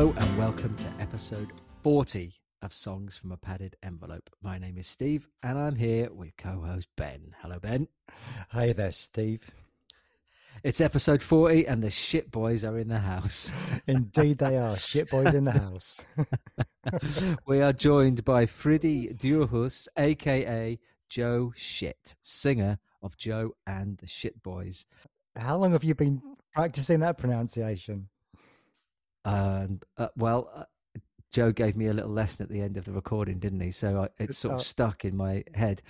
Hello and welcome to episode 40 of Songs from a Padded Envelope. My name is Steve and I'm here with co host Ben. Hello, Ben. Hey there, Steve. It's episode 40 and the shit boys are in the house. Indeed, they are. Shit boys in the house. we are joined by Friddy Duhus, aka Joe Shit, singer of Joe and the Shit Boys. How long have you been practicing that pronunciation? And uh, well, uh, Joe gave me a little lesson at the end of the recording, didn't he? So I, it's sort of stuck in my head.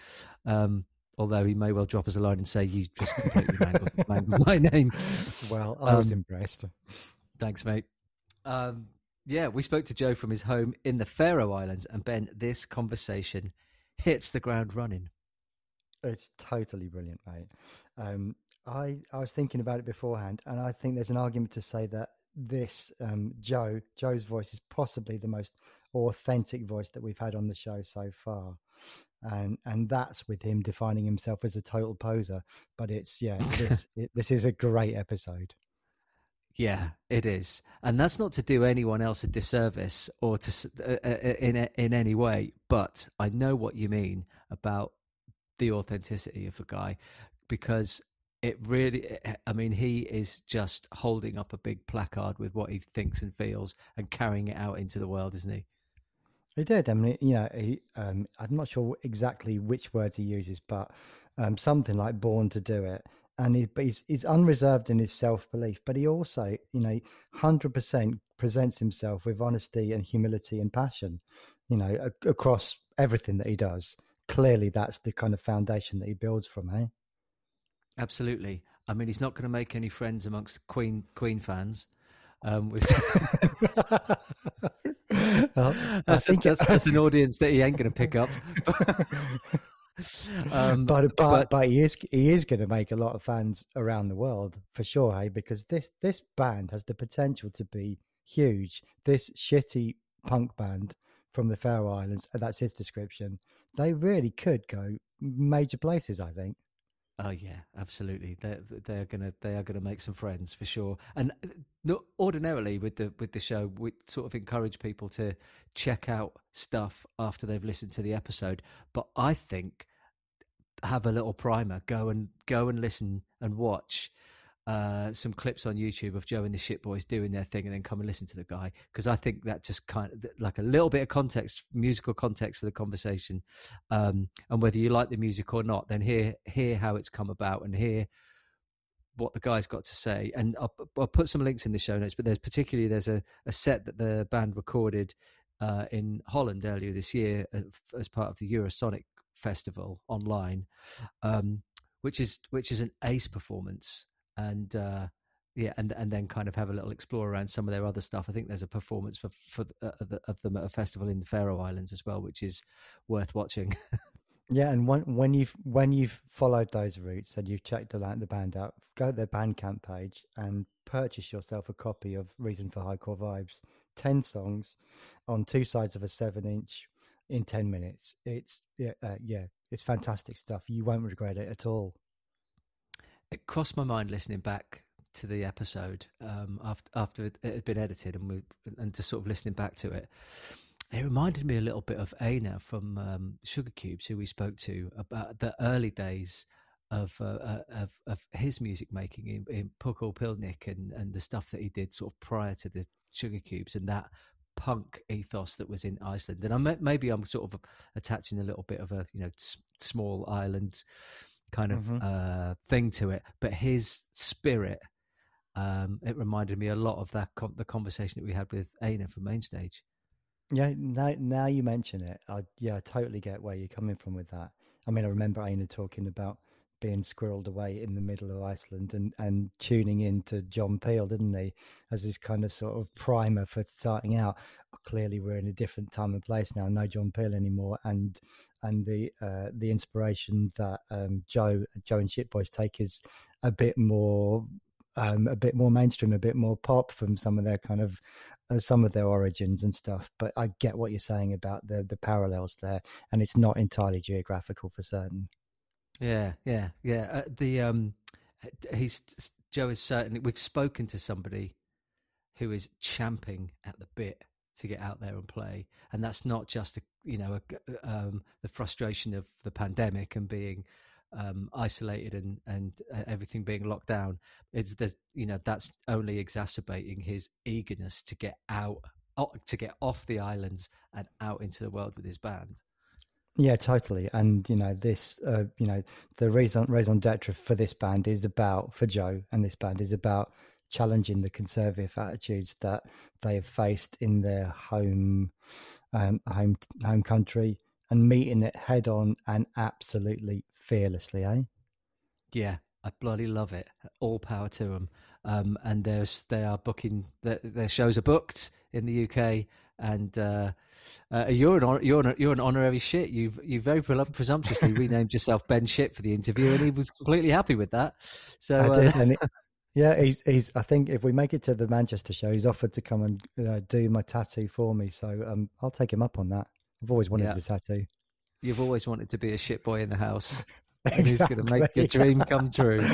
Um, although he may well drop us a line and say you just completely mangled, mangled my name. Well, I was um, impressed. Thanks, mate. Um, yeah, we spoke to Joe from his home in the Faroe Islands, and Ben, this conversation hits the ground running. It's totally brilliant, mate. Um, I I was thinking about it beforehand, and I think there's an argument to say that this um, Joe Joe's voice is possibly the most authentic voice that we've had on the show so far, and and that's with him defining himself as a total poser. But it's yeah, this it, this is a great episode. Yeah, it is, and that's not to do anyone else a disservice or to uh, uh, uh in in any way. But I know what you mean about the authenticity of the guy because it really i mean he is just holding up a big placard with what he thinks and feels and carrying it out into the world isn't he? He did. I mean you know he um, i'm not sure exactly which words he uses but um, something like born to do it. And he, he's, he's unreserved in his self-belief but he also you know 100% presents himself with honesty and humility and passion you know across everything that he does. Clearly that's the kind of foundation that he builds from eh Absolutely. I mean, he's not going to make any friends amongst Queen Queen fans. Um, with well, that's, a, that's, that's, an audience that he ain't going to pick up. um, but, but, but but he is he is going to make a lot of fans around the world for sure, hey? Because this this band has the potential to be huge. This shitty punk band from the Faroe Islands, that's his description. They really could go major places, I think. Oh yeah, absolutely. They're they're gonna they are gonna make some friends for sure. And uh, ordinarily with the with the show, we sort of encourage people to check out stuff after they've listened to the episode. But I think have a little primer. Go and go and listen and watch uh, some clips on YouTube of Joe and the Shit Boys doing their thing, and then come and listen to the guy because I think that just kind of like a little bit of context, musical context for the conversation, um, and whether you like the music or not, then hear hear how it's come about and hear what the guy's got to say. And I'll, I'll put some links in the show notes, but there's particularly there's a, a set that the band recorded uh, in Holland earlier this year uh, as part of the Eurosonic festival online, um, which is which is an ace performance and uh, yeah, and and then kind of have a little explore around some of their other stuff. I think there's a performance for for uh, of them at a festival in the Faroe Islands as well, which is worth watching. yeah, and when when you've when you've followed those routes and you've checked the the band out, go to their Bandcamp page and purchase yourself a copy of Reason for Hardcore Vibes. Ten songs on two sides of a seven inch in ten minutes. It's yeah, uh, yeah, it's fantastic stuff. You won't regret it at all it crossed my mind listening back to the episode um, after after it had been edited and we and just sort of listening back to it. It reminded me a little bit of Einar from um, Sugar Cubes, who we spoke to about the early days of uh, uh of, of his music making in, in Pillnikk and and the stuff that he did sort of prior to the Sugar Cubes and that punk ethos that was in Iceland. And I maybe I'm sort of attaching a little bit of a you know small island kind of mm-hmm. uh, thing to it. But his spirit, um, it reminded me a lot of that com- the conversation that we had with Einar from Mainstage. Yeah, now now you mention it, I yeah, I totally get where you're coming from with that. I mean, I remember Einar talking about being squirreled away in the middle of Iceland and, and tuning in to John Peel, didn't he? As his kind of sort of primer for starting out. Clearly, we're in a different time and place now. No John Peel anymore, and and the uh, the inspiration that um, Joe Joe and Shit Boys take is a bit more. Um, a bit more mainstream, a bit more pop from some of their kind of uh, some of their origins and stuff. But I get what you're saying about the the parallels there, and it's not entirely geographical for certain. Yeah, yeah, yeah. Uh, the um, he's Joe is certainly. We've spoken to somebody who is champing at the bit to get out there and play, and that's not just a, you know a, um, the frustration of the pandemic and being um, isolated and and uh, everything being locked down. It's there's you know that's only exacerbating his eagerness to get out to get off the islands and out into the world with his band. Yeah, totally. And you know, this, uh, you know, the raison raison d'être for this band is about for Joe and this band is about challenging the conservative attitudes that they have faced in their home, um, home, home country, and meeting it head on and absolutely fearlessly. Eh? Yeah, I bloody love it. All power to them. Um, and there's they are booking their, their shows are booked in the UK, and uh, uh, you're an you're an, you're an honorary shit. You've you very presumptuously renamed yourself Ben Shit for the interview, and he was completely happy with that. So I did, uh, and it, yeah, he's he's. I think if we make it to the Manchester show, he's offered to come and uh, do my tattoo for me. So um, I'll take him up on that. I've always wanted yeah. a tattoo. You've always wanted to be a shit boy in the house. And exactly. he's going to make your dream come true.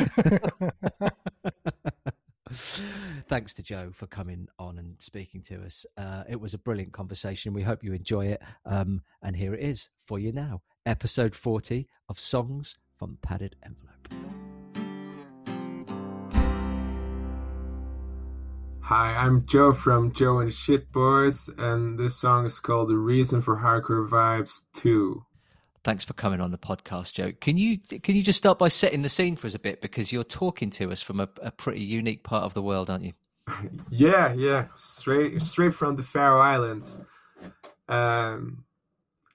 Thanks to Joe for coming on and speaking to us. Uh, it was a brilliant conversation. We hope you enjoy it. Um, and here it is for you now episode 40 of Songs from Padded Envelope. Hi, I'm Joe from Joe and Shit Boys, and this song is called The Reason for Hardcore Vibes 2. Thanks for coming on the podcast, Joe. Can you can you just start by setting the scene for us a bit because you're talking to us from a, a pretty unique part of the world, aren't you? yeah, yeah, straight straight from the Faroe Islands. Um,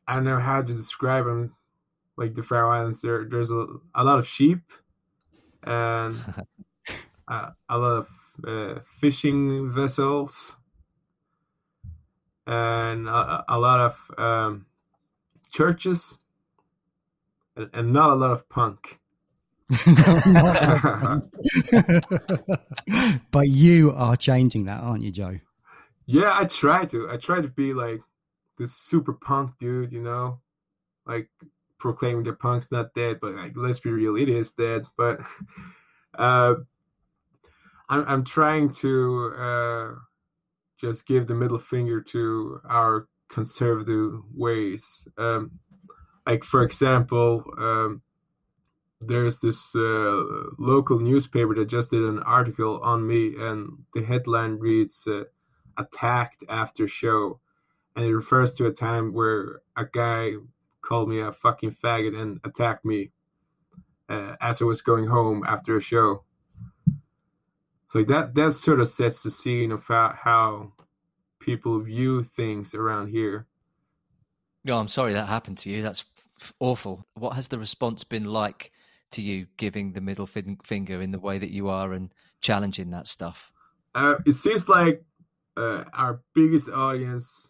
I don't know how to describe them. Like the Faroe Islands, there there's a, a lot of sheep and a, a lot of fishing vessels and a, a lot of um, churches and, and not a lot of punk. but you are changing that, aren't you, Joe? Yeah, I try to. I try to be like this super punk dude, you know, like proclaiming the punk's not dead, but like let's be real, it is dead. But uh, I'm I'm trying to uh, just give the middle finger to our conservative ways. Um, like for example um, there's this uh, local newspaper that just did an article on me and the headline reads uh, attacked after show and it refers to a time where a guy called me a fucking faggot and attacked me uh, as i was going home after a show so that that sort of sets the scene of how, how people view things around here no, oh, I'm sorry that happened to you. That's awful. What has the response been like to you giving the middle fin- finger in the way that you are and challenging that stuff? Uh, it seems like uh, our biggest audience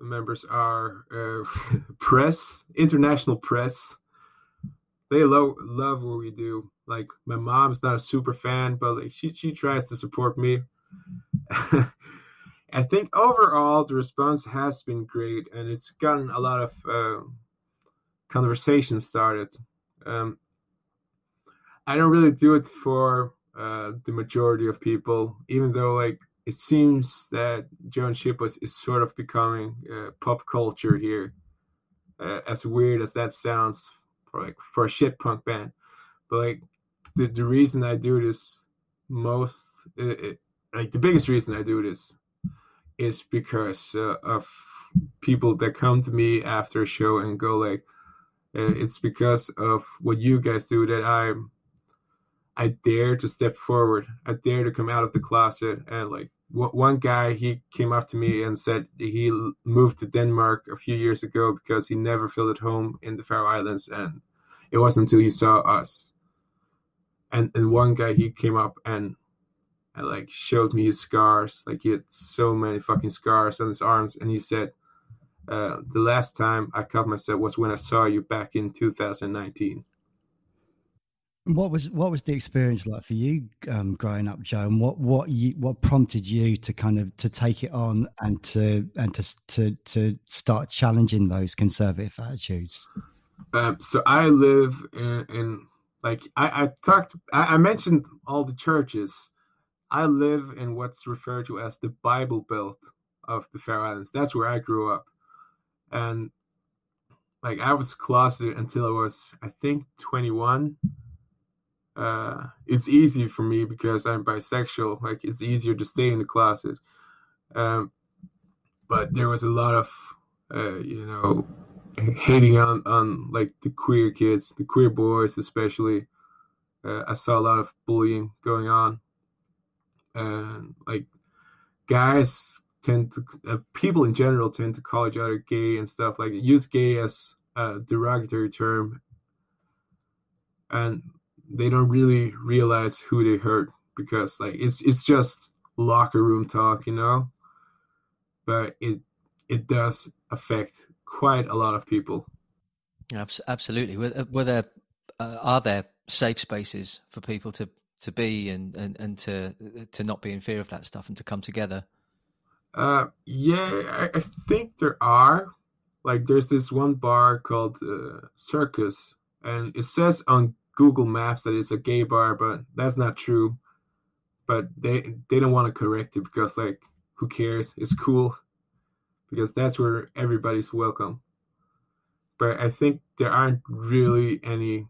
members are uh, press, international press. They love love what we do. Like my mom's not a super fan, but like she she tries to support me. I think overall the response has been great, and it's gotten a lot of uh, conversation started. Um, I don't really do it for uh, the majority of people, even though like it seems that Joe and Shit Boys is sort of becoming uh, pop culture here. Uh, as weird as that sounds for like for a shit punk band, but like the the reason I do this most, it, it, like the biggest reason I do this, is because uh, of people that come to me after a show and go like, uh, it's because of what you guys do that I I dare to step forward. I dare to come out of the closet. And like one guy, he came up to me and said he moved to Denmark a few years ago because he never felt at home in the Faroe Islands, and it wasn't until he saw us. And and one guy, he came up and and like showed me his scars. Like he had so many fucking scars on his arms, and he said uh, the last time I cut myself was when I saw you back in 2019. What was what was the experience like for you um, growing up, Joe? And what what you, what prompted you to kind of to take it on and to and to to to start challenging those conservative attitudes? Um, so I live in, in like I, I talked I, I mentioned all the churches, I live in what's referred to as the Bible Belt of the Faroe Islands. That's where I grew up, and like I was closeted until I was, I think, 21. Uh, it's easy for me because I'm bisexual. Like it's easier to stay in the closet. Um, but there was a lot of, uh, you know, hating on on like the queer kids, the queer boys especially. Uh, I saw a lot of bullying going on, and like guys tend to uh, people in general tend to call each other gay and stuff like use gay as a derogatory term and they don't really realize who they hurt because like it's it's just locker room talk you know? But it it does affect quite a lot of people. Absolutely. Were, were there uh, are there safe spaces for people to to be and, and and to to not be in fear of that stuff and to come together? Uh, yeah, I, I, think there are. Like, there's this one bar called uh, Circus, and it says on Google Maps that it's a gay bar, but that's not true. But they they don't want to correct it because, like, who cares? It's cool because that's where everybody's welcome. But I think there aren't really any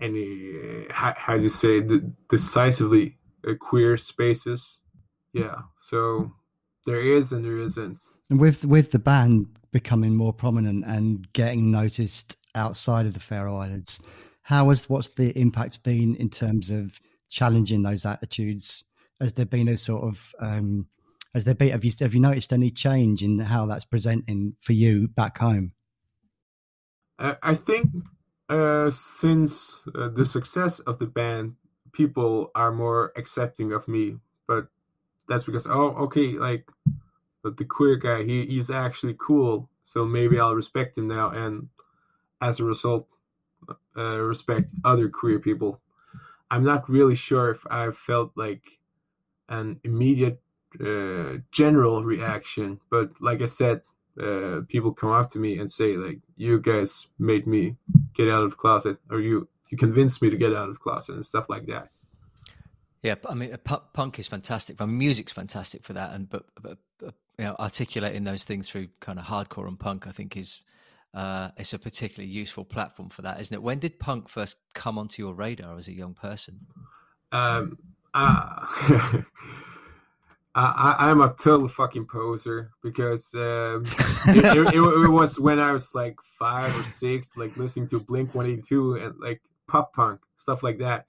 any how, how do you say the, decisively uh, queer spaces yeah. So there is and there isn't. And with with the band becoming more prominent and getting noticed outside of the Faroe Islands, how has what's the impact been in terms of challenging those attitudes? Has there been a sort of um, has there been have you have you noticed any change in how that's presenting for you back home? I think uh, since uh, the success of the band, people are more accepting of me. But that's because oh okay like but the queer guy he, he's actually cool so maybe i'll respect him now and as a result uh, respect other queer people i'm not really sure if i felt like an immediate uh, general reaction but like i said uh, people come up to me and say like you guys made me get out of closet or you you convinced me to get out of closet and stuff like that yeah, I mean, punk is fantastic. Mean, music's fantastic for that, and but, but, but, you know, articulating those things through kind of hardcore and punk, I think is uh, it's a particularly useful platform for that, isn't it? When did punk first come onto your radar as a young person? Um, uh, I, am a total fucking poser because um, it, it, it, was when I was like five or six, like listening to Blink 182 and like pop punk stuff like that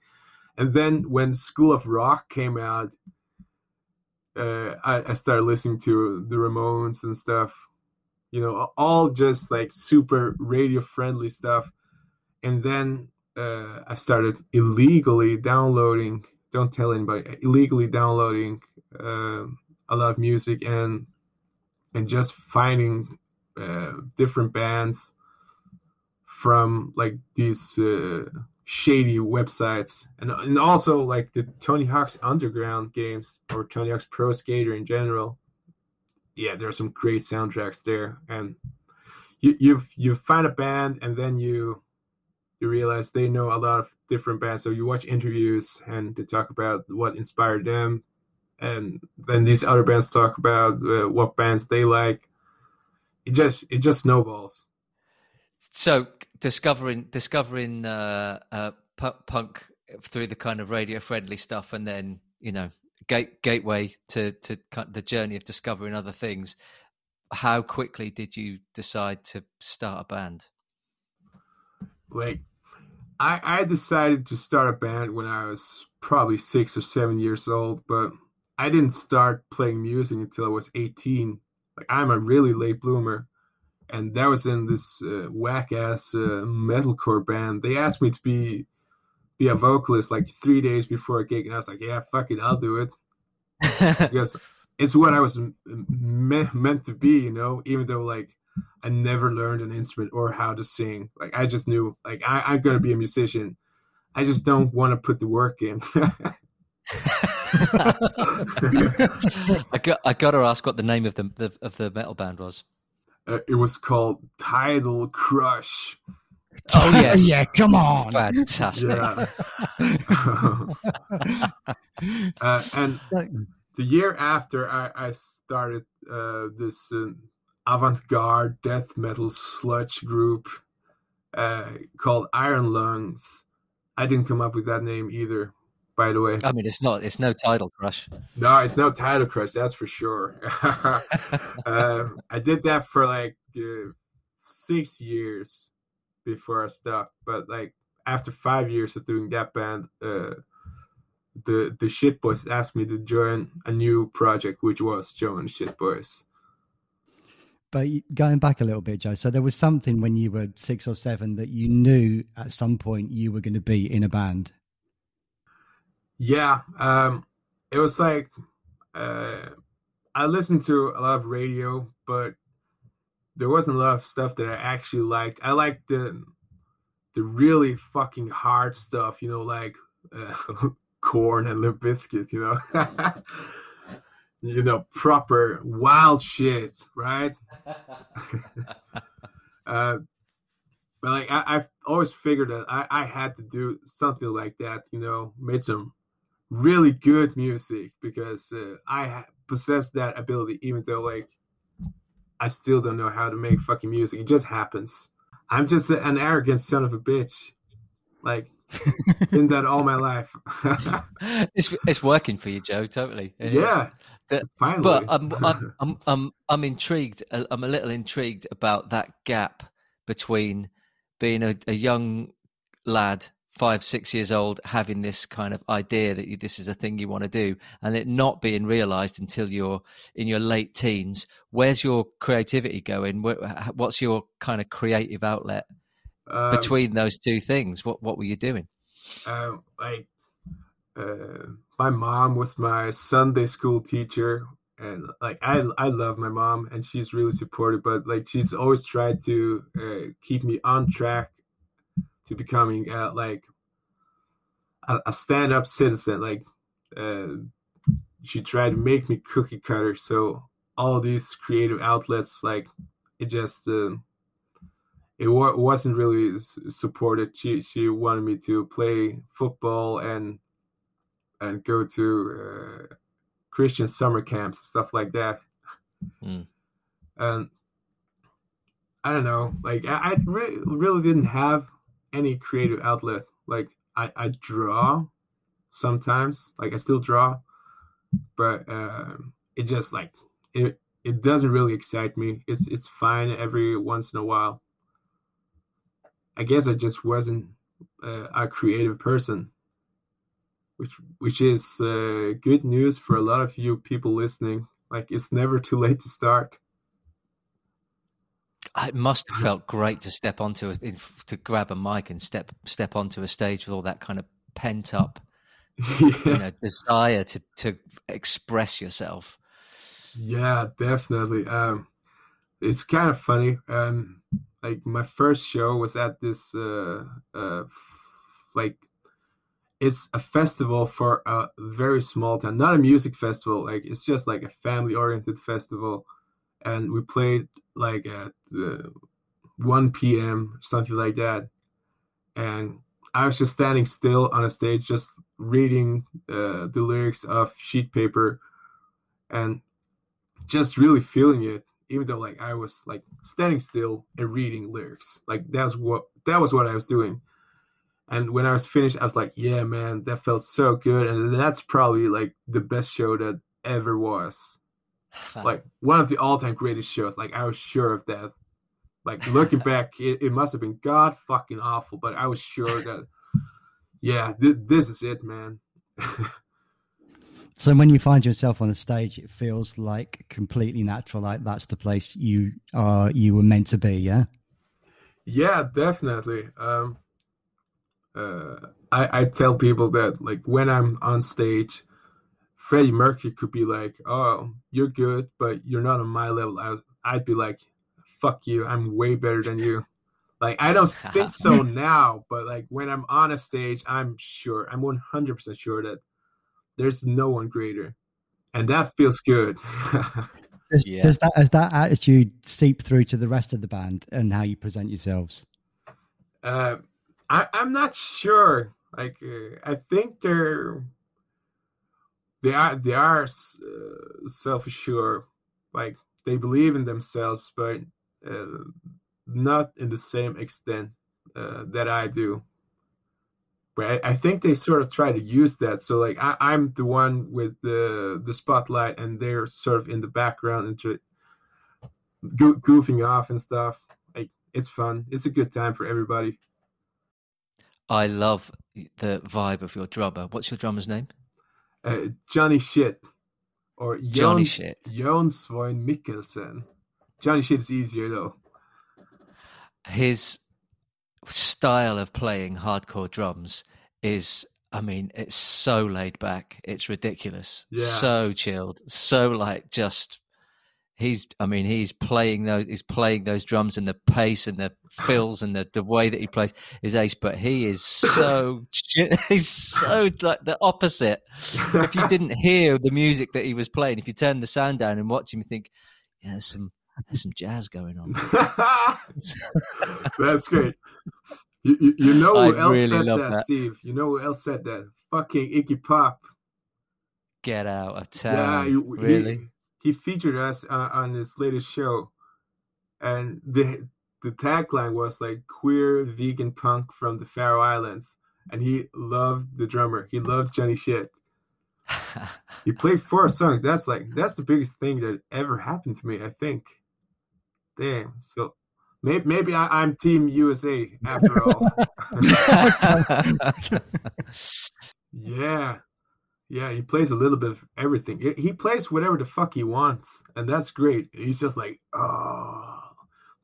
and then when School of Rock came out, uh, I, I, started listening to the Ramones and stuff. You know, all just like super radio friendly stuff. And then uh, I started illegally downloading. Don't tell anybody. Illegally downloading uh, a lot of music and and just finding uh, different bands from like these uh, shady websites and and also like the Tony Hawk's Underground games or Tony Hawk's Pro Skater in general. Yeah, there are some great soundtracks there, and you you you find a band and then you you realize they know a lot of different bands. So you watch interviews and they talk about what inspired them, and then these other bands talk about uh, what bands they like. It just it just snowballs. So discovering discovering uh, uh, punk through the kind of radio friendly stuff, and then you know gate gateway to to the journey of discovering other things. How quickly did you decide to start a band? Like, I I decided to start a band when I was probably six or seven years old, but I didn't start playing music until I was eighteen. Like, I'm a really late bloomer and that was in this uh, whack ass uh, metalcore band. They asked me to be be a vocalist like three days before a gig, and I was like, "Yeah, fuck it, I'll do it," because it's what I was me- meant to be, you know. Even though like I never learned an instrument or how to sing, like I just knew like I- I'm gonna be a musician. I just don't want to put the work in. I got I got to ask what the name of the, the of the metal band was. Uh, it was called Tidal Crush. Oh yes, yeah, come on. fantastic. Yeah. uh, and the year after I, I started uh, this uh, avant-garde death metal sludge group uh, called Iron Lungs. I didn't come up with that name either, by the way. I mean, it's not. It's no title crush. No, it's no title crush. That's for sure. uh, I did that for like uh, six years before I stopped. But like after five years of doing that band, uh, the the Shit Boys asked me to join a new project, which was Joe and Shit Boys. But going back a little bit, Joe, so there was something when you were six or seven that you knew at some point you were going to be in a band. Yeah, um, it was like uh, I listened to a lot of radio, but there wasn't a lot of stuff that I actually liked. I liked the the really fucking hard stuff, you know, like uh, Korn and Limp Bizkit, you know. you know, proper wild shit, right? uh, but like I, have always figured that I, I had to do something like that, you know, made some really good music because uh, I possess that ability, even though like I still don't know how to make fucking music. It just happens. I'm just an arrogant son of a bitch. Like been that all my life. it's it's working for you, Joe. Totally. It yeah. Finally. But I'm, I'm I'm I'm I'm intrigued. I'm a little intrigued about that gap between being a, a young lad, five six years old, having this kind of idea that you, this is a thing you want to do, and it not being realised until you're in your late teens. Where's your creativity going? What's your kind of creative outlet? Um, between those two things? What what were you doing? Uh, like uh, my mom was my Sunday school teacher, and like I I love my mom, and she's really supportive. But like she's always tried to uh, keep me on track to becoming uh, like a, a stand up citizen. Like uh, she tried to make me cookie cutter. So all these creative outlets, like it just uh, it wa- wasn't really supported. She she wanted me to play football and and go to uh, Christian summer camps and stuff like that. Mm. And I don't know, like I, I really really didn't have any creative outlet. Like I I draw sometimes, like I still draw, but uh, it just like it it doesn't really excite me. It's it's fine every once in a while I guess I just wasn't uh, a creative person, which which is uh, good news for a lot of you people listening. Like it's never too late to start. It must have felt great to step onto a, to grab a mic and step step onto a stage with all that kind of pent up, yeah. you know, desire to to express yourself. Yeah, definitely. Um, it's kind of funny. Um, like my first show was at this uh, uh, like it's a festival for a very small town not a music festival like it's just like a family oriented festival and we played like at uh, 1 p.m something like that and i was just standing still on a stage just reading uh, the lyrics of sheet paper and just really feeling it even though like I was like standing still and reading lyrics. Like that's what that was what I was doing. And when I was finished, I was like, yeah, man, that felt so good. And that's probably like the best show that ever was. Like one of the all time greatest shows. Like I was sure of that. Like looking back, it, it must have been god fucking awful, but I was sure that, yeah, th- this is it, man. So when you find yourself on a stage, it feels like completely natural, like that's the place you are you were meant to be. Yeah. Yeah, definitely. Um, uh, I I tell people that like when I'm on stage, Freddie Mercury could be like, "Oh, you're good, but you're not on my level." I, I'd be like, "Fuck you! I'm way better than you." Like I don't think so now, but like when I'm on a stage, I'm sure, I'm 100% sure that there's no one greater, and that feels good. does, yeah. does that as that attitude seep through to the rest of the band and how you present yourselves? Uh, I, I'm not sure. Like, uh, I think they're they are they are uh, self assured. Like they believe in themselves, but uh, not in the same extent uh, that I do. But I, I, think they sort of try to use that. So like I, am the one with the the spotlight, and they're sort of in the background and go- goofing off and stuff. Like it's fun. It's a good time for everybody. I love the vibe of your drummer. What's your drummer's name? Uh, Johnny Shit or Johnny Shit. Jon Svoin Mikkelsen. Johnny Shit is easier though. His style of playing hardcore drums is I mean, it's so laid back. It's ridiculous. Yeah. So chilled. So like just he's I mean, he's playing those he's playing those drums and the pace and the fills and the, the way that he plays is ace, but he is so he's so like the opposite. If you didn't hear the music that he was playing, if you turn the sound down and watch him, you think, Yeah, there's some there's some jazz going on. That's great. You, you, you know who I else really said that, that, Steve? You know who else said that? Fucking Iggy Pop. Get out of town. Yeah, really? He, he featured us uh, on his latest show, and the the tagline was like queer vegan punk from the Faroe Islands, and he loved the drummer. He loved Johnny Shit. he played four songs. That's like that's the biggest thing that ever happened to me. I think. Damn. So maybe maybe I, am Team USA after all. yeah, yeah. He plays a little bit of everything. He plays whatever the fuck he wants, and that's great. He's just like, oh,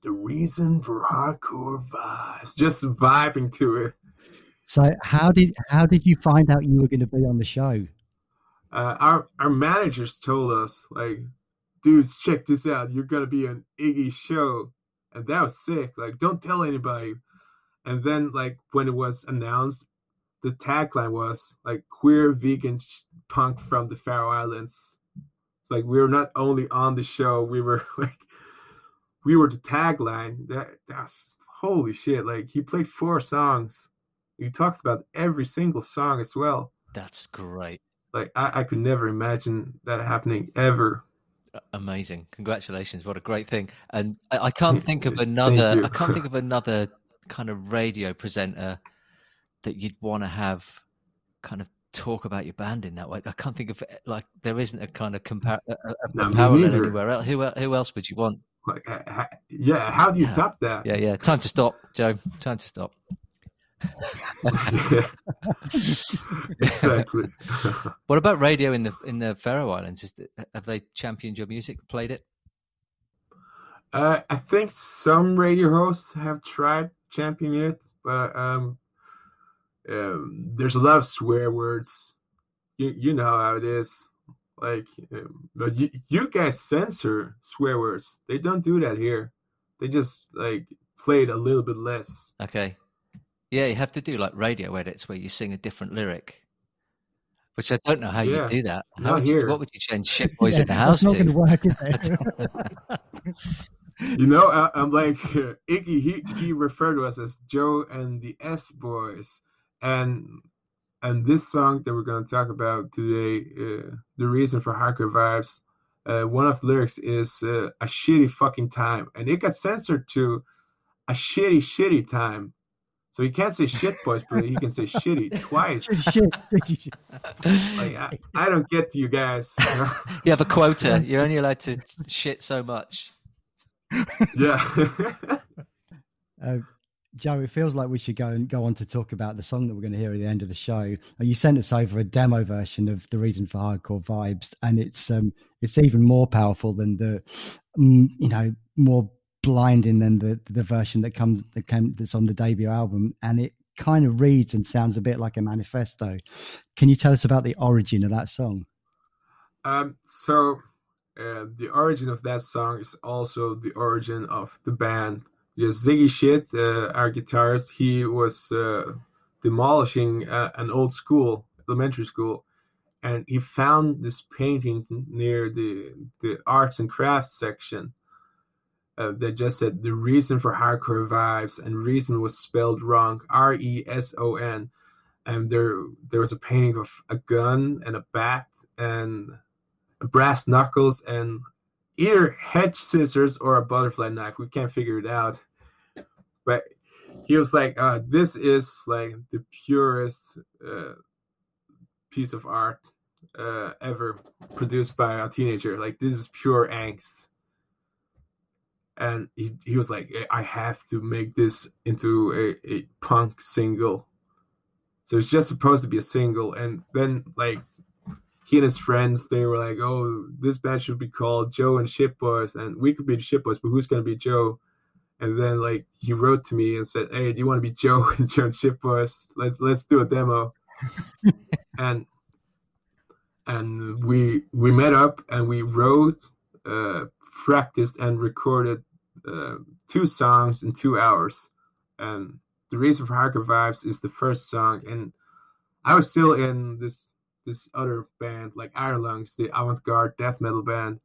the reason for hardcore vibes, just vibing to it. So how did how did you find out you were going to be on the show? Uh, our our managers told us like dudes, check this out. You're gonna be an Iggy show, and that was sick. Like, don't tell anybody. And then, like, when it was announced, the tagline was like queer vegan punk from the Faroe Islands. It's like we were not only on the show, we were like, we were the tagline. That that's holy shit. Like, he played four songs. He talked about every single song as well. That's great. Like, I, I could never imagine that happening ever amazing congratulations what a great thing and i, I can't think of another i can't think of another kind of radio presenter that you'd want to have kind of talk about your band in that way i can't think of like there isn't a kind of compar- a, a, a parallel anywhere else who, who else would you want like yeah how do you yeah. top that yeah yeah time to stop joe time to stop exactly. what about radio in the in the Faroe Islands? Is, have they championed your music? Played it? Uh, I think some radio hosts have tried championing it, but um, um, there's a lot of swear words. You you know how it is. Like, um, but you, you guys censor swear words. They don't do that here. They just like play it a little bit less. Okay. Yeah, you have to do like radio edits where you sing a different lyric. Which I don't know how yeah, you do that. How would you, what would you change "shit boys yeah, in the house" to? Not going work, you know, I, am like Iggy. He he referred to us as Joe and the S Boys, and and this song that we're going to talk about today, uh, the reason for hardcore vibes. Uh, one of the lyrics is uh, a shitty fucking time, and it got censored to a shitty shitty time so he can't say shit, boys, but he can say shitty twice. like, I, I, don't get to you guys. you have a quota. You're only allowed to shit so much. Yeah. uh, Joe, it feels like we should go and go on to talk about the song that we're going to hear at the end of the show. Uh, you sent us over a demo version of the reason for hardcore vibes, and it's um, it's even more powerful than the, um, you know, more blinding than the the version that comes that came that's on the debut album, and it kind of reads and sounds a bit like a manifesto. Can you tell us about the origin of that song? Um, so uh, the origin of that song is also the origin of the band. Ziggy Shit, uh, our guitarist, he was uh, demolishing uh, an old school, elementary school, and he found this painting near the the arts and crafts section uh, that just said the reason for hardcore vibes, and reason was spelled wrong, R E S O N, and there there was a painting of a gun and a bat and brass knuckles and either hedge scissors or a butterfly knife. We can't figure it out, but he was like, uh, "This is like the purest uh, piece of art uh, ever produced by a teenager. Like this is pure angst." And he, he was like, I have to make this into a, a punk single. So it's just supposed to be a single. And then like he and his friends, they were like, "Oh, this band should be called Joe and Shitboys, and we could be the Shitboys, but who's gonna be Joe?" And then like he wrote to me and said, "Hey, do you want to be Joe and Joe and Shitboys? Let's let's do a demo." and and we we met up and we wrote, uh, practiced, and recorded uh, two songs in two hours. And the reason for Hardcore Vibes is the first song, and I was still in this this other band like Iron Lungs, the avant-garde death metal band.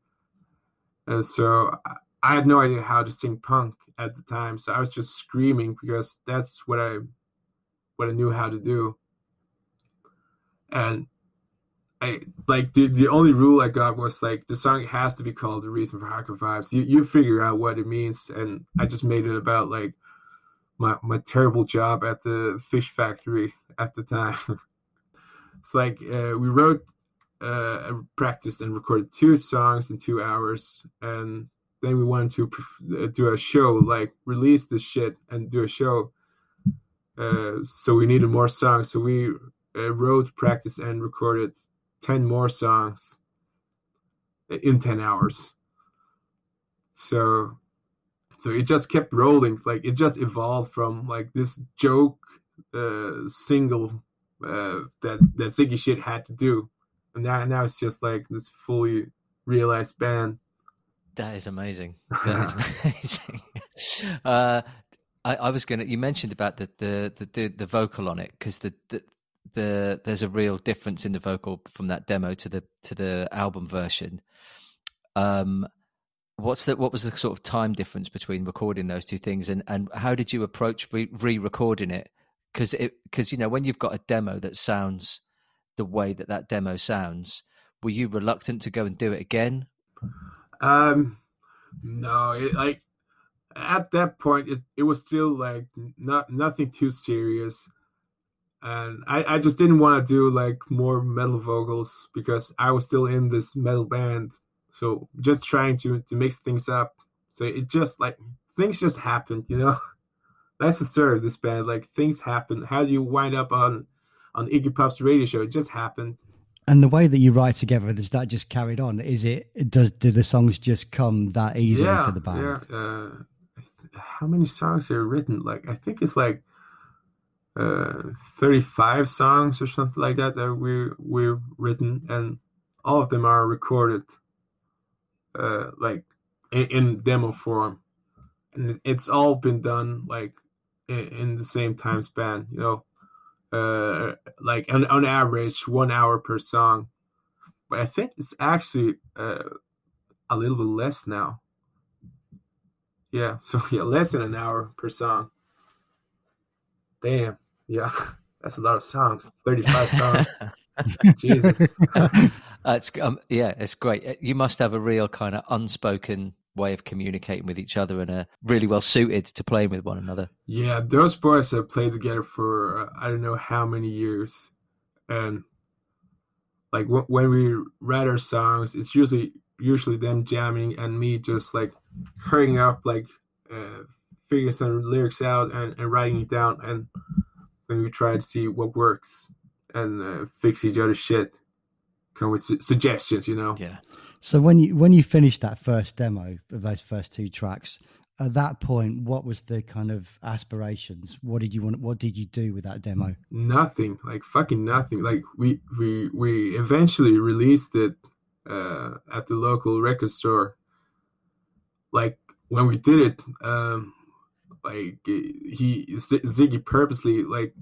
And so I had no idea how to sing punk at the time, so I was just screaming because that's what I what I knew how to do. And I like the the only rule I got was like the song has to be called "The Reason for Hardcore Vibes." You you figure out what it means, and I just made it about like my my terrible job at the fish factory at the time. It's like uh, we wrote, uh, practiced, and recorded two songs in two hours, and then we wanted to uh, do a show, like release the shit and do a show. Uh, so we needed more songs, so we uh, wrote, practiced, and recorded ten more songs in ten hours. So, so it just kept rolling. Like it just evolved from like this joke uh, single uh, that that Ziggy shit had to do, and now now it's just like this fully realized band. That is amazing. That is amazing. uh, I, I, was gonna. You mentioned about the the the, the vocal on it because the, the the there's a real difference in the vocal from that demo to the to the album version. Um, what's the what was the sort of time difference between recording those two things, and and how did you approach re recording it because it because you know when you've got a demo that sounds the way that that demo sounds, were you reluctant to go and do it again? Um, no, it, like at that point, it, it was still like not nothing too serious, and I I just didn't want to do like more metal vocals because I was still in this metal band, so just trying to to mix things up. So it just like things just happened, you know. that's the story of this band. Like things happen. How do you wind up on on Iggy Pop's radio show? It just happened. And the way that you write together, is that just carried on? Is it does do the songs just come that easily yeah, for the band? Yeah. Uh, how many songs are written? Like I think it's like uh, 35 songs or something like that that we we've written, and all of them are recorded uh, like in, in demo form, and it's all been done like in, in the same time span. You know, uh, like on, on average one hour per song. But I think it's actually uh, a little bit less now. Yeah, so yeah, less than an hour per song. Damn, yeah, that's a lot of songs. Thirty-five songs. Jesus. uh, it's um, yeah, it's great. You must have a real kind of unspoken way of communicating with each other and are really well suited to playing with one another. Yeah, those boys have played together for uh, I don't know how many years, and like w- when we write our songs, it's usually usually them jamming and me just like hurrying up, like uh, figuring some lyrics out and, and writing it down, and then we try to see what works and uh, fix each other's shit, come with su- suggestions, you know. Yeah. So when you when you finished that first demo of those first two tracks, at that point, what was the kind of aspirations? What did you want? What did you do with that demo? Nothing, like fucking nothing. Like we we we eventually released it uh, at the local record store. Like when we did it, um, like he Ziggy purposely like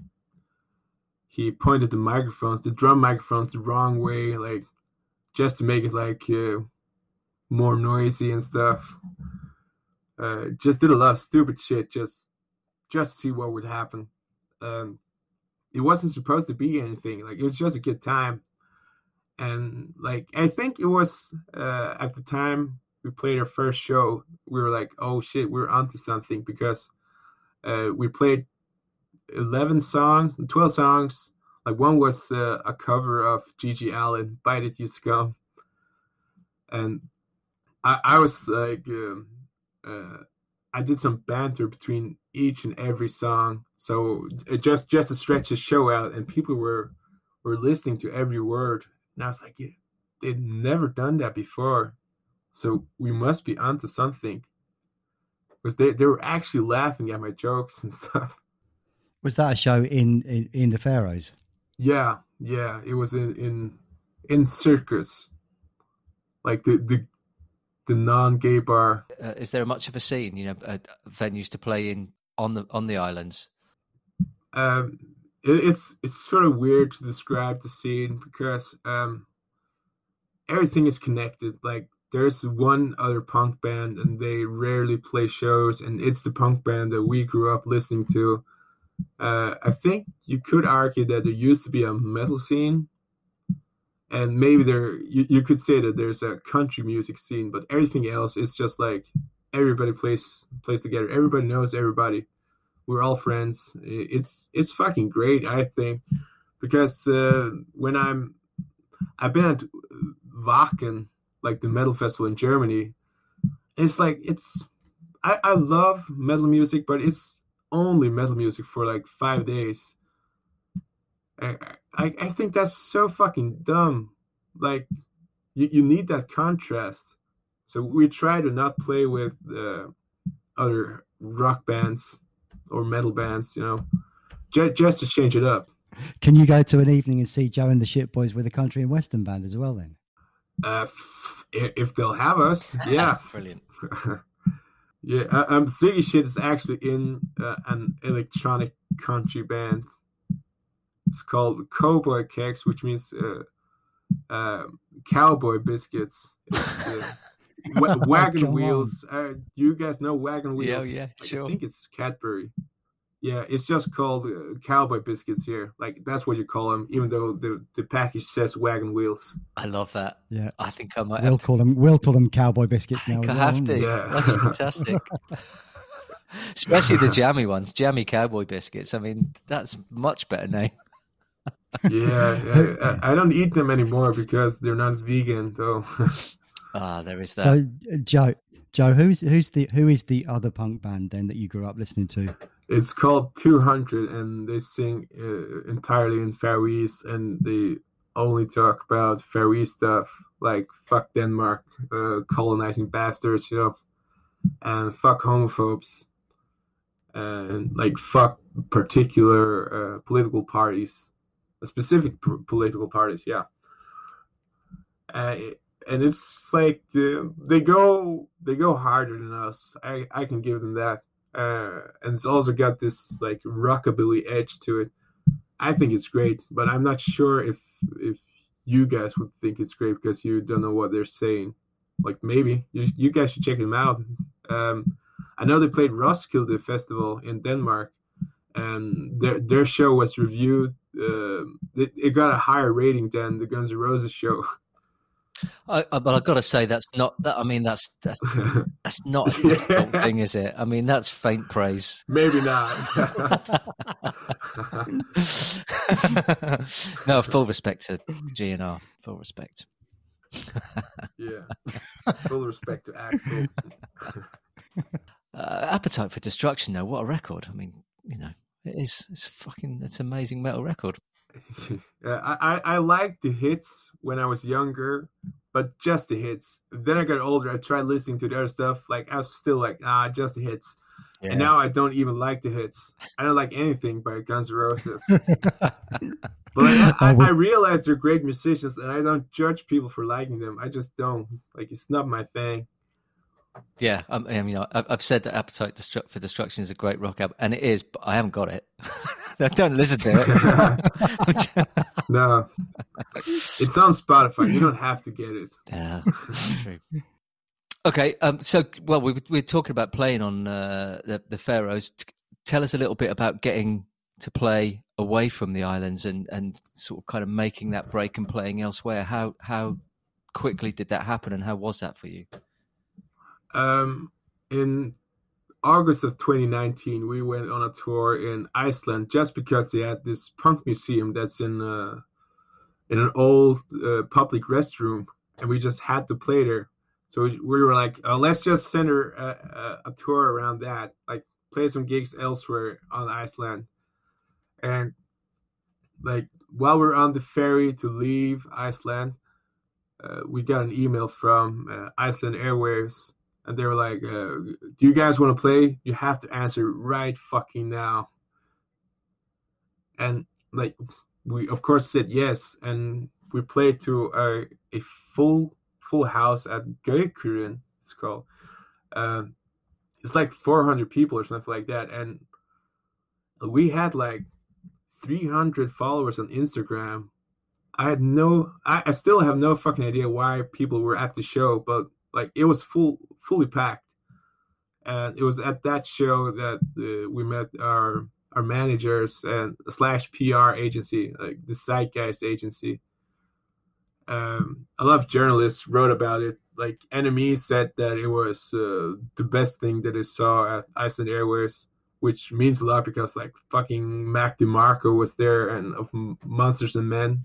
he pointed the microphones, the drum microphones, the wrong way, like just to make it like uh, more noisy and stuff. uh, just did a lot of stupid shit just just to see what would happen. Um, it wasn't supposed to be anything. Like it was just a good time, and like I think it was uh, at the time we played our first show, we were like, oh shit, we're onto something because uh, we played 11 songs, 12 songs. Like one was uh, a cover of GG Allin, Bite It You Scum. And I, I was like, um, uh, I did some banter between each and every song. So just just to stretch the show out, and people were were listening to every word. And I was like, yeah, they'd never done that before. So we must be onto something. Because they, they were actually laughing at my jokes and stuff. Was that a show in, in, in the Faroes? Yeah, yeah. It was in in, in circus. Like the the the non gay bar. Uh, is there much of a scene, you know, uh, venues to play in on the on the islands? Um, it, it's it's sort of weird to describe the scene because um, everything is connected. Like there's one other punk band and they rarely play shows and it's the punk band that we grew up listening to uh, i think you could argue that there used to be a metal scene and maybe there you, you could say that there's a country music scene but everything else is just like everybody plays plays together. Everybody knows everybody. We're all friends. It's it's fucking great i think because uh, when i'm i've been at wacken like the metal festival in Germany. It's like it's I, I love metal music, but it's only metal music for like five days. I, I, I think that's so fucking dumb. Like you, you need that contrast. So we try to not play with uh, other rock bands or metal bands, you know, just, just to change it up. Can you go to an evening and see Joe and the Shit Boys with a country and western band as well then? Uh, if they'll have us, yeah. Brilliant. yeah, uh, um, Ziggy Shit is actually in uh, an electronic country band. It's called Cowboy Cakes, which means uh, uh, cowboy biscuits. Uh, wagon wheels. Uh, you guys know wagon wheels? Yeah, yeah, sure. I think it's Cadbury. Yeah, it's just called uh, cowboy biscuits here. Like that's what you call them, even though the, the package says wagon wheels. I love that. Yeah, I think I might. We'll call them. We'll call them cowboy biscuits I now. I have to. Yeah, that's fantastic. Especially the jammy ones, jammy cowboy biscuits. I mean, that's much better name. yeah, I, I, don't eat them anymore because they're not vegan, though. ah, there is that. So, Joe, Joe, who's who's the who is the other punk band then that you grew up listening to? It's called 200, and they sing uh, entirely in Faroese, and they only talk about Faroese stuff like fuck Denmark, uh, colonizing bastards, you know, and fuck homophobes, and like fuck particular uh, political parties, specific p- political parties, yeah. Uh, and it's like they go they go harder than us. I I can give them that. Uh, and it's also got this like rockabilly edge to it. I think it's great, but I'm not sure if if you guys would think it's great because you don't know what they're saying. Like maybe you you guys should check them out. Um, I know they played Roskilde Festival in Denmark, and their their show was reviewed. Uh, it, it got a higher rating than the Guns N' Roses show. I, I, but I've got to say that's not that. I mean, that's that's that's not a difficult thing, is it? I mean, that's faint praise. Maybe not. no, full respect to GNR. Full respect. yeah, full respect to Axl. Uh, Appetite for Destruction, though, what a record! I mean, you know, it is. It's fucking. It's amazing metal record. I, I liked the hits when I was younger, but just the hits. Then I got older. I tried listening to the other stuff. Like I was still like, ah, just the hits. Yeah. And now I don't even like the hits. I don't like anything by Guns N' Roses. but I, I, I, realize they're great musicians, and I don't judge people for liking them. I just don't. Like it's not my thing. Yeah, um, I mean, I've said that Appetite for Destruction is a great rock album, and it is, but I haven't got it. don't listen to it. no, it's on Spotify. You don't have to get it. Yeah, true. Okay, um, so well, we, we're talking about playing on uh, the, the Faroes. Tell us a little bit about getting to play away from the islands and, and sort of kind of making that break and playing elsewhere. How how quickly did that happen, and how was that for you? Um, in August of 2019, we went on a tour in Iceland just because they had this punk museum that's in uh, in an old uh, public restroom, and we just had to play there. So we, we were like, oh, let's just center a, a, a, tour around that, like play some gigs elsewhere on Iceland. And like while we're on the ferry to leave Iceland, uh, we got an email from uh, Iceland Airwaves, and they were like, uh, "Do you guys want to play? You have to answer right fucking now." And like, we of course said yes, and we played to a, a full full house at Gaukurinn. It's called. Um, it's like 400 people or something like that, and we had like 300 followers on Instagram. I had no, I, I still have no fucking idea why people were at the show, but like it was full, fully packed, and it was at that show that uh, we met our our managers and slash PR agency, like the Zeitgeist agency. Um, a lot of journalists wrote about it. Like NME said that it was uh, the best thing that they saw at Iceland Airwaves which means a lot because like fucking Mac DeMarco was there and of Monsters and Men,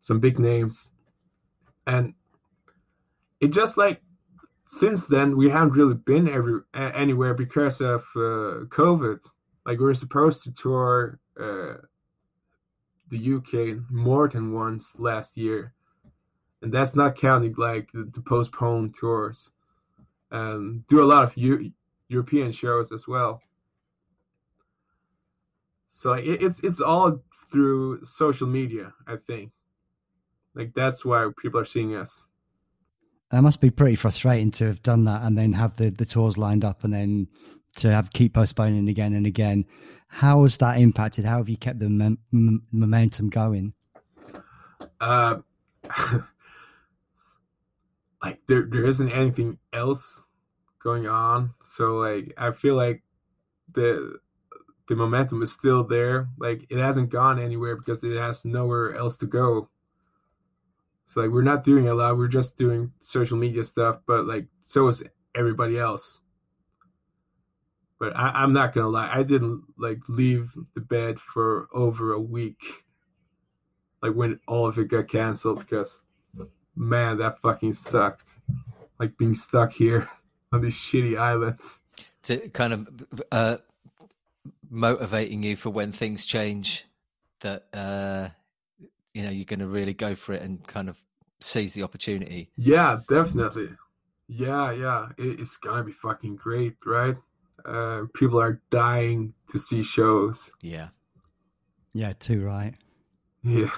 some big names, and it just like since then we haven't really been every anywhere because of uh, COVID. Like we were supposed to tour uh, the UK more than once last year, and that's not counting like the, the postponed tours. And do a lot of U- European shows as well. So it, it's it's all through social media, I think. Like that's why people are seeing us. It must be pretty frustrating to have done that and then have the, the tours lined up and then to have keep postponing again and again. How has that impacted? How have you kept the mem- momentum going? Uh, like there there isn't anything else going on. So like I feel like the the momentum is still there. Like it hasn't gone anywhere because it has nowhere else to go. So like we're not doing a lot. We're just doing social media stuff, but like so is everybody else. But I, I'm not gonna lie, I didn't like leave the bed for over a week. Like when all of it got canceled because man, that fucking sucked. Like being stuck here. on these shitty islands. To kind of uh, motivating you for when things change, that uh, you know you're going to really go for it and kind of seize the opportunity. Yeah, definitely. Yeah, yeah, it's gonna be fucking great, right? Uh, people are dying to see shows. Yeah. Yeah, too right. Yeah,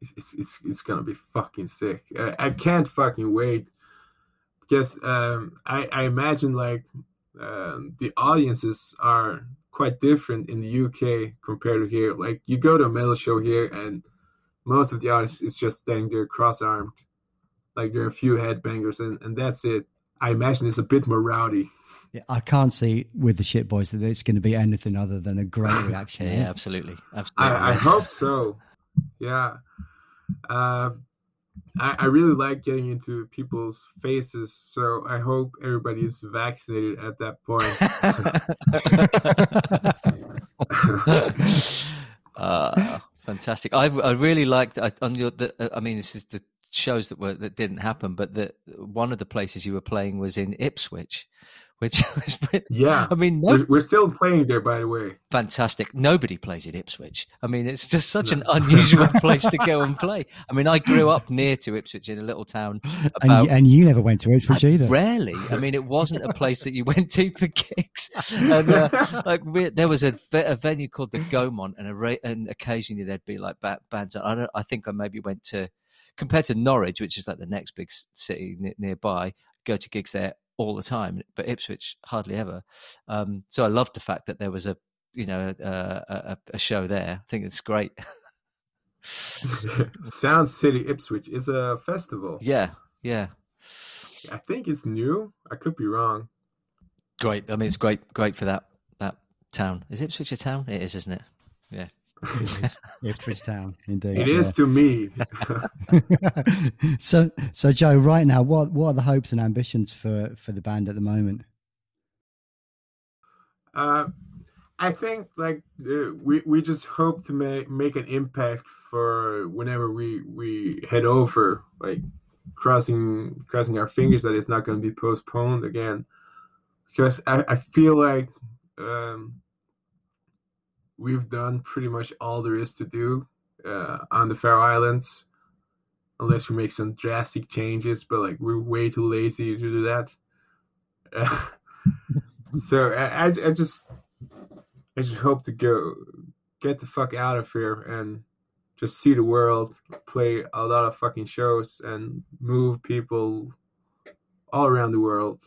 it's it's it's, gonna be fucking sick. I, I can't fucking wait because um, I, I imagine like um, the audiences are quite different in the UK compared to here. Like you go to a metal show here, and most of the audience is just standing there cross-armed. Like there are a few headbangers, and, and that's it. I imagine it's a bit more rowdy. Yeah, I can't see with the shit boys that it's going to be anything other than a great reaction. yeah, yeah, absolutely, absolutely. I, I hope so. Yeah. Uh, I, I really like getting into people's faces, so I hope everybody is vaccinated at that point. fantastic! I I really liked on your. The, uh, I mean, this is the shows that were that didn't happen, but the one of the places you were playing was in Ipswich, which was pretty, yeah. I mean, no, we're, we're, still playing there, by the way. Fantastic. Nobody plays in Ipswich. I mean, it's just such no. an unusual place to go and play. I mean, I grew up near to Ipswich in a little town. About, and, you, and, you, never went to Ipswich either. Rarely. I mean, it wasn't a place that you went to for gigs. And uh, like, there was a, a, venue called the Gaumont, and, a, and occasionally there'd be like bands. I don't. I think I maybe went to compared to Norwich, which is like the next big city nearby. Go to gigs there all the time, but Ipswich hardly ever. Um, so I loved the fact that there was a you know a, a, a show there. I think it's great. Sound City Ipswich is a festival. Yeah, yeah. I think it's new. I could be wrong. Great. I mean, it's great, great for that that town. Is Ipswich a town? It is, isn't it? Yeah. Ipswich Town, indeed. It is to me. so, so Joe, right now, what what are the hopes and ambitions for for the band at the moment? Uh, I think like uh, we we just hope to make make an impact for whenever we we head over, like crossing crossing our fingers that it's not going to be postponed again, because I, I feel like um, we've done pretty much all there is to do uh, on the Faroe Islands, unless we make some drastic changes. But like we're way too lazy to do that. So I, I just I just hope to go get the fuck out of here and just see the world, play a lot of fucking shows, and move people all around the world.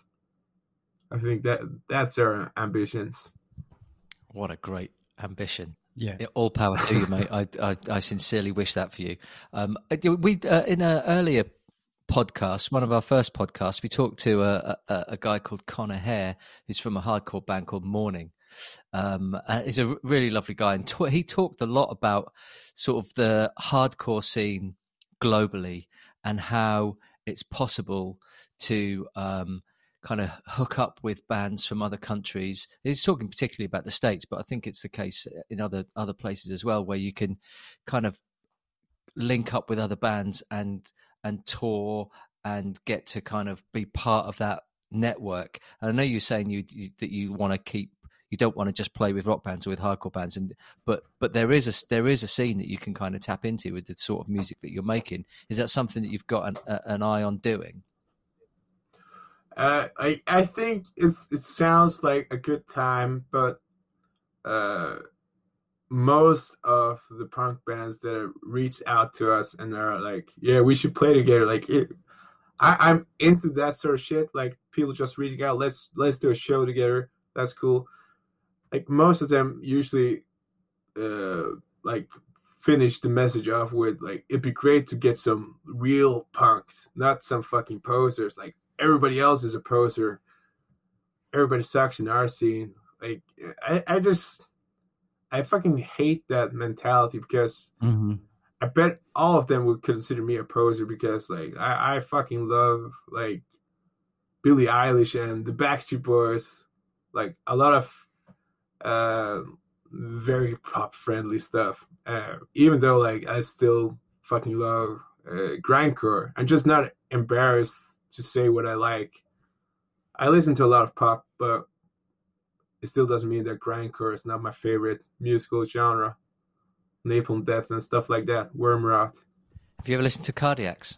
I think that that's our ambitions. What a great ambition. Yeah. All power to you, mate. I, I, I sincerely wish that for you. Um, we uh, in an earlier podcast, one of our first podcasts, we talked to a, a, a guy called Connor Hare, who's from a hardcore band called Morning. Um, he's a really lovely guy, and t- he talked a lot about sort of the hardcore scene globally and how it's possible to um, kind of hook up with bands from other countries. He's talking particularly about the states, but I think it's the case uh, in other other places as well, where you can kind of link up with other bands and and tour and get to kind of be part of that network. And I know you're saying you, you that you want to keep you don't want to just play with rock bands or with hardcore bands and but but there is a there is a scene that you can kind of tap into with the sort of music that you're making is that something that you've got an, a, an eye on doing I I think it's it sounds like a good time, but uh, most of the punk bands that reach out to us and are like, "Yeah, we should play together," like it, I, I'm into that sort of shit. Like people just reaching out, let's let's do a show together. That's cool. Like most of them usually, uh, like finish the message off with like, "It'd be great to get some real punks, not some fucking posers." Like everybody else is a poser. Everybody sucks in our scene. Like I, I just I fucking hate that mentality because mm-hmm. I bet all of them would consider me a poser because like I, I fucking love like Billie Eilish and the Backstreet Boys, like a lot of uh very pop friendly stuff. Uh, even though like I still fucking love uh, grindcore, I'm just not embarrassed to say what I like. I listen to a lot of pop, but it still doesn't mean that grindcore is not my favorite musical genre. Napalm Death and stuff like that. Wormrot. Have you ever listened to Cardiacs?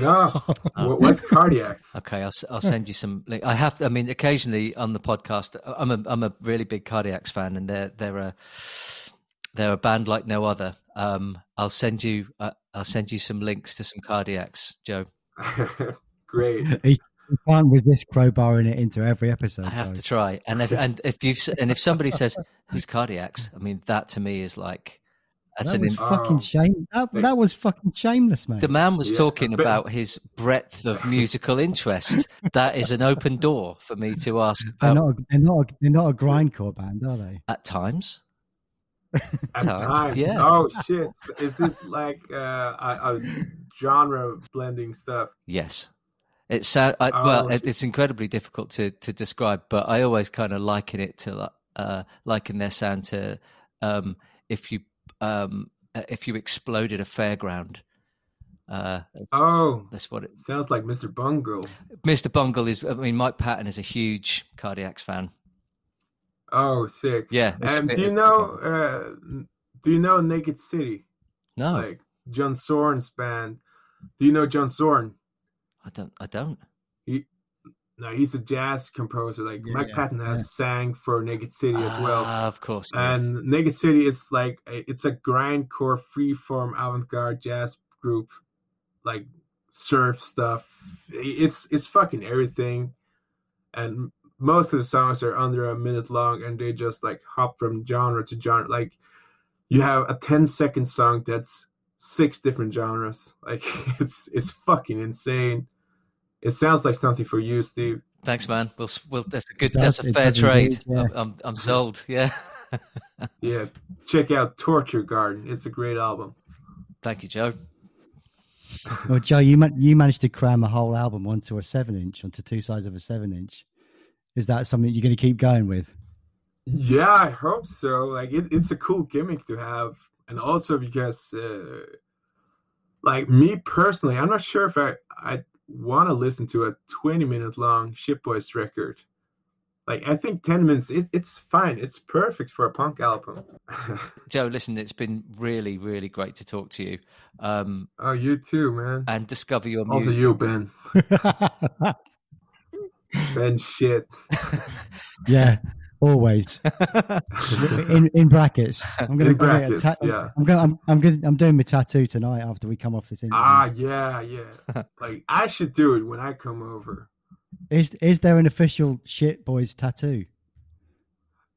No. What's Cardiacs? Okay, I'll I'll send you some. Link. I have. I mean, occasionally on the podcast, I'm a I'm a really big Cardiacs fan, and they're they're a they're a band like no other. Um, I'll send you uh, I'll send you some links to some Cardiacs, Joe. Great. He, he can't resist crowbarring it into every episode. I have though. to try. And if and if you and if somebody says who's Cardiacs, I mean that to me is like that's That an was in, fucking Oh. shame. That, that was fucking shameless, man. the man was Yeah, talking but- about his breadth of musical interest. that is an open door for me to ask They're not. A, they're not. A, they're not a grindcore band, are they? at times. At Times, times. yeah. Oh shit. Is it like uh, a, a genre blending stuff? Yes. It's uh, I, well, Oh. it, it's incredibly difficult to, to describe, but I always kind of liken it to uh, liken their sound to um, if you um, uh, if you exploded a fairground. Uh, Oh, that's what it. sounds like Mr. Bungle. Mr. Bungle is. I mean, Mike Patton is a huge Cardiacs fan. Oh, sick. Yeah. Um, do you know? Uh, do you know Naked City? No, Like John Zorn's band. Do you know John Zorn? I don't. I don't. No, he's a jazz composer. Like Yeah, Mike yeah, Patton has yeah. sang for Naked City as well. Ah, of course. yeah. And Naked City is like it's a grindcore, freeform, avant-garde jazz group, like surf stuff. It's it's fucking everything, and most of the songs are under a minute long, and they just like hop from genre to genre. Like you have a 10 second song that's six different genres. Like it's it's fucking insane. It sounds like something for you, Steve. Thanks, man. We'll, we'll that's a good, that's a fair trade. Indeed, yeah. I'm, I'm, I'm sold. Yeah. yeah, check out Torture Garden. It's a great album. Thank you, Joe. well, Joe, you you managed to cram a whole album onto a seven inch, onto two sides of a seven inch. Is that something you're going to keep going with? Yeah, I hope so. Like, it, it's a cool gimmick to have, and also because, uh, like me personally, I'm not sure if I I want to listen to a 20 minute long Shit Boys record. Like I think 10 minutes, it, it's fine. It's perfect for a punk album. Joe, listen, it's been really, really great to talk to you. Um, oh, you too, man. And discover your music. Also, you, Ben. ben, shit. yeah, always. in in brackets. I'm gonna in brackets, ta- yeah. I'm going. I'm I'm, gonna, I'm doing my tattoo tonight after we come off this interview. Ah, yeah, yeah. like I should do it when I come over. Is is there an official shit boys tattoo?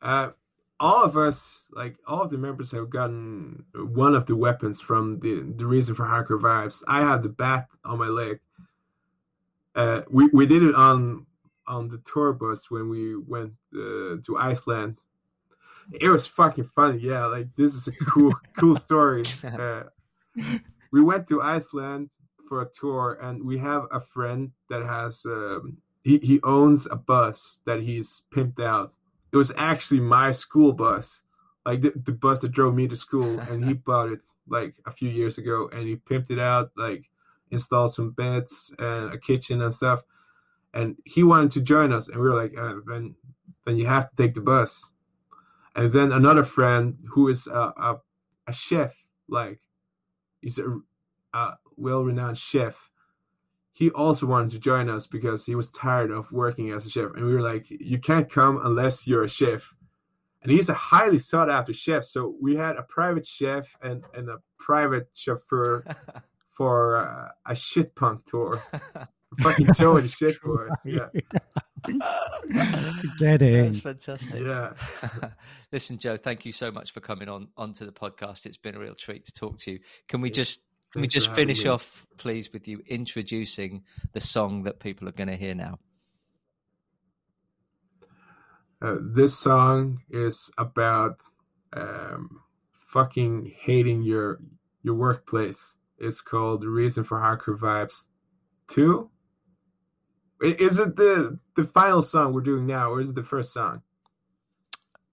Uh, all of us, like all of the members, have gotten one of the weapons from the the reason for hardcore vibes. I have the bat on my leg. Uh, we we did it on on the tour bus when we went uh, to Iceland. It was fucking funny. Yeah, like this is a cool cool story. Uh, we went to Iceland for a tour, and we have a friend that has um, he he owns a bus that he's pimped out. It was actually my school bus, like the, the bus that drove me to school, and he bought it like a few years ago, and he pimped it out, like installed some beds and a kitchen and stuff. And he wanted to join us, and we were like, uh, then then you have to take the bus. And then another friend who is a a, a chef, like he's a, a well-renowned chef he also wanted to join us because he was tired of working as a chef. And we were like, you can't come unless you're a chef. And he's a highly sought after chef. So we had a private chef and, and a private chauffeur for uh, a shit punk tour. Fucking Joe and shit boys. Yeah. Get it. That's fantastic. Yeah. Listen, Joe, thank you so much for coming on onto the podcast. It's been a real treat to talk to you. Can we just can we just finish off, please, with you introducing the song that people are going to hear now? Uh, this song is about um, fucking hating your your workplace. It's called Reason for Hardcore Vibes 2. Is it the the final song we're doing now, or is it the first song?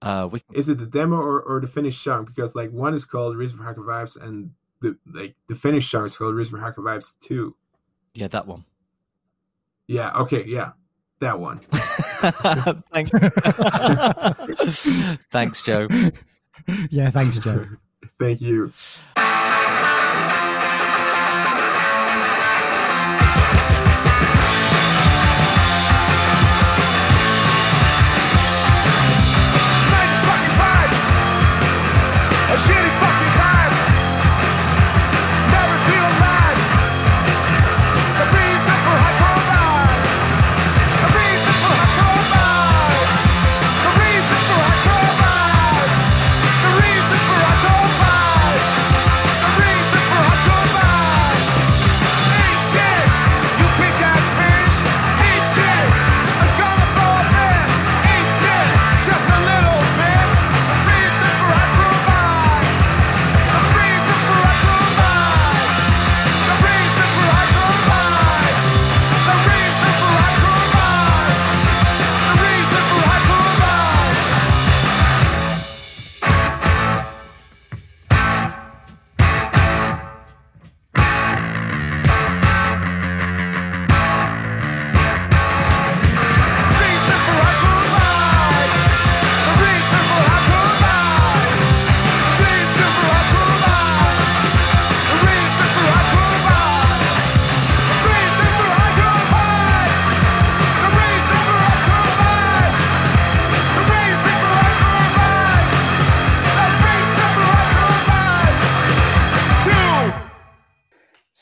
Uh, we... Is it the demo or, or the finished song? Because like one is called "Reason for Hardcore Vibes" and the like the finished song is called Reason for Hardcore Vibes 2. Yeah, that one. Yeah, okay, yeah. That one. thanks. thanks, Joe. Yeah, thanks, Joe. Thank you.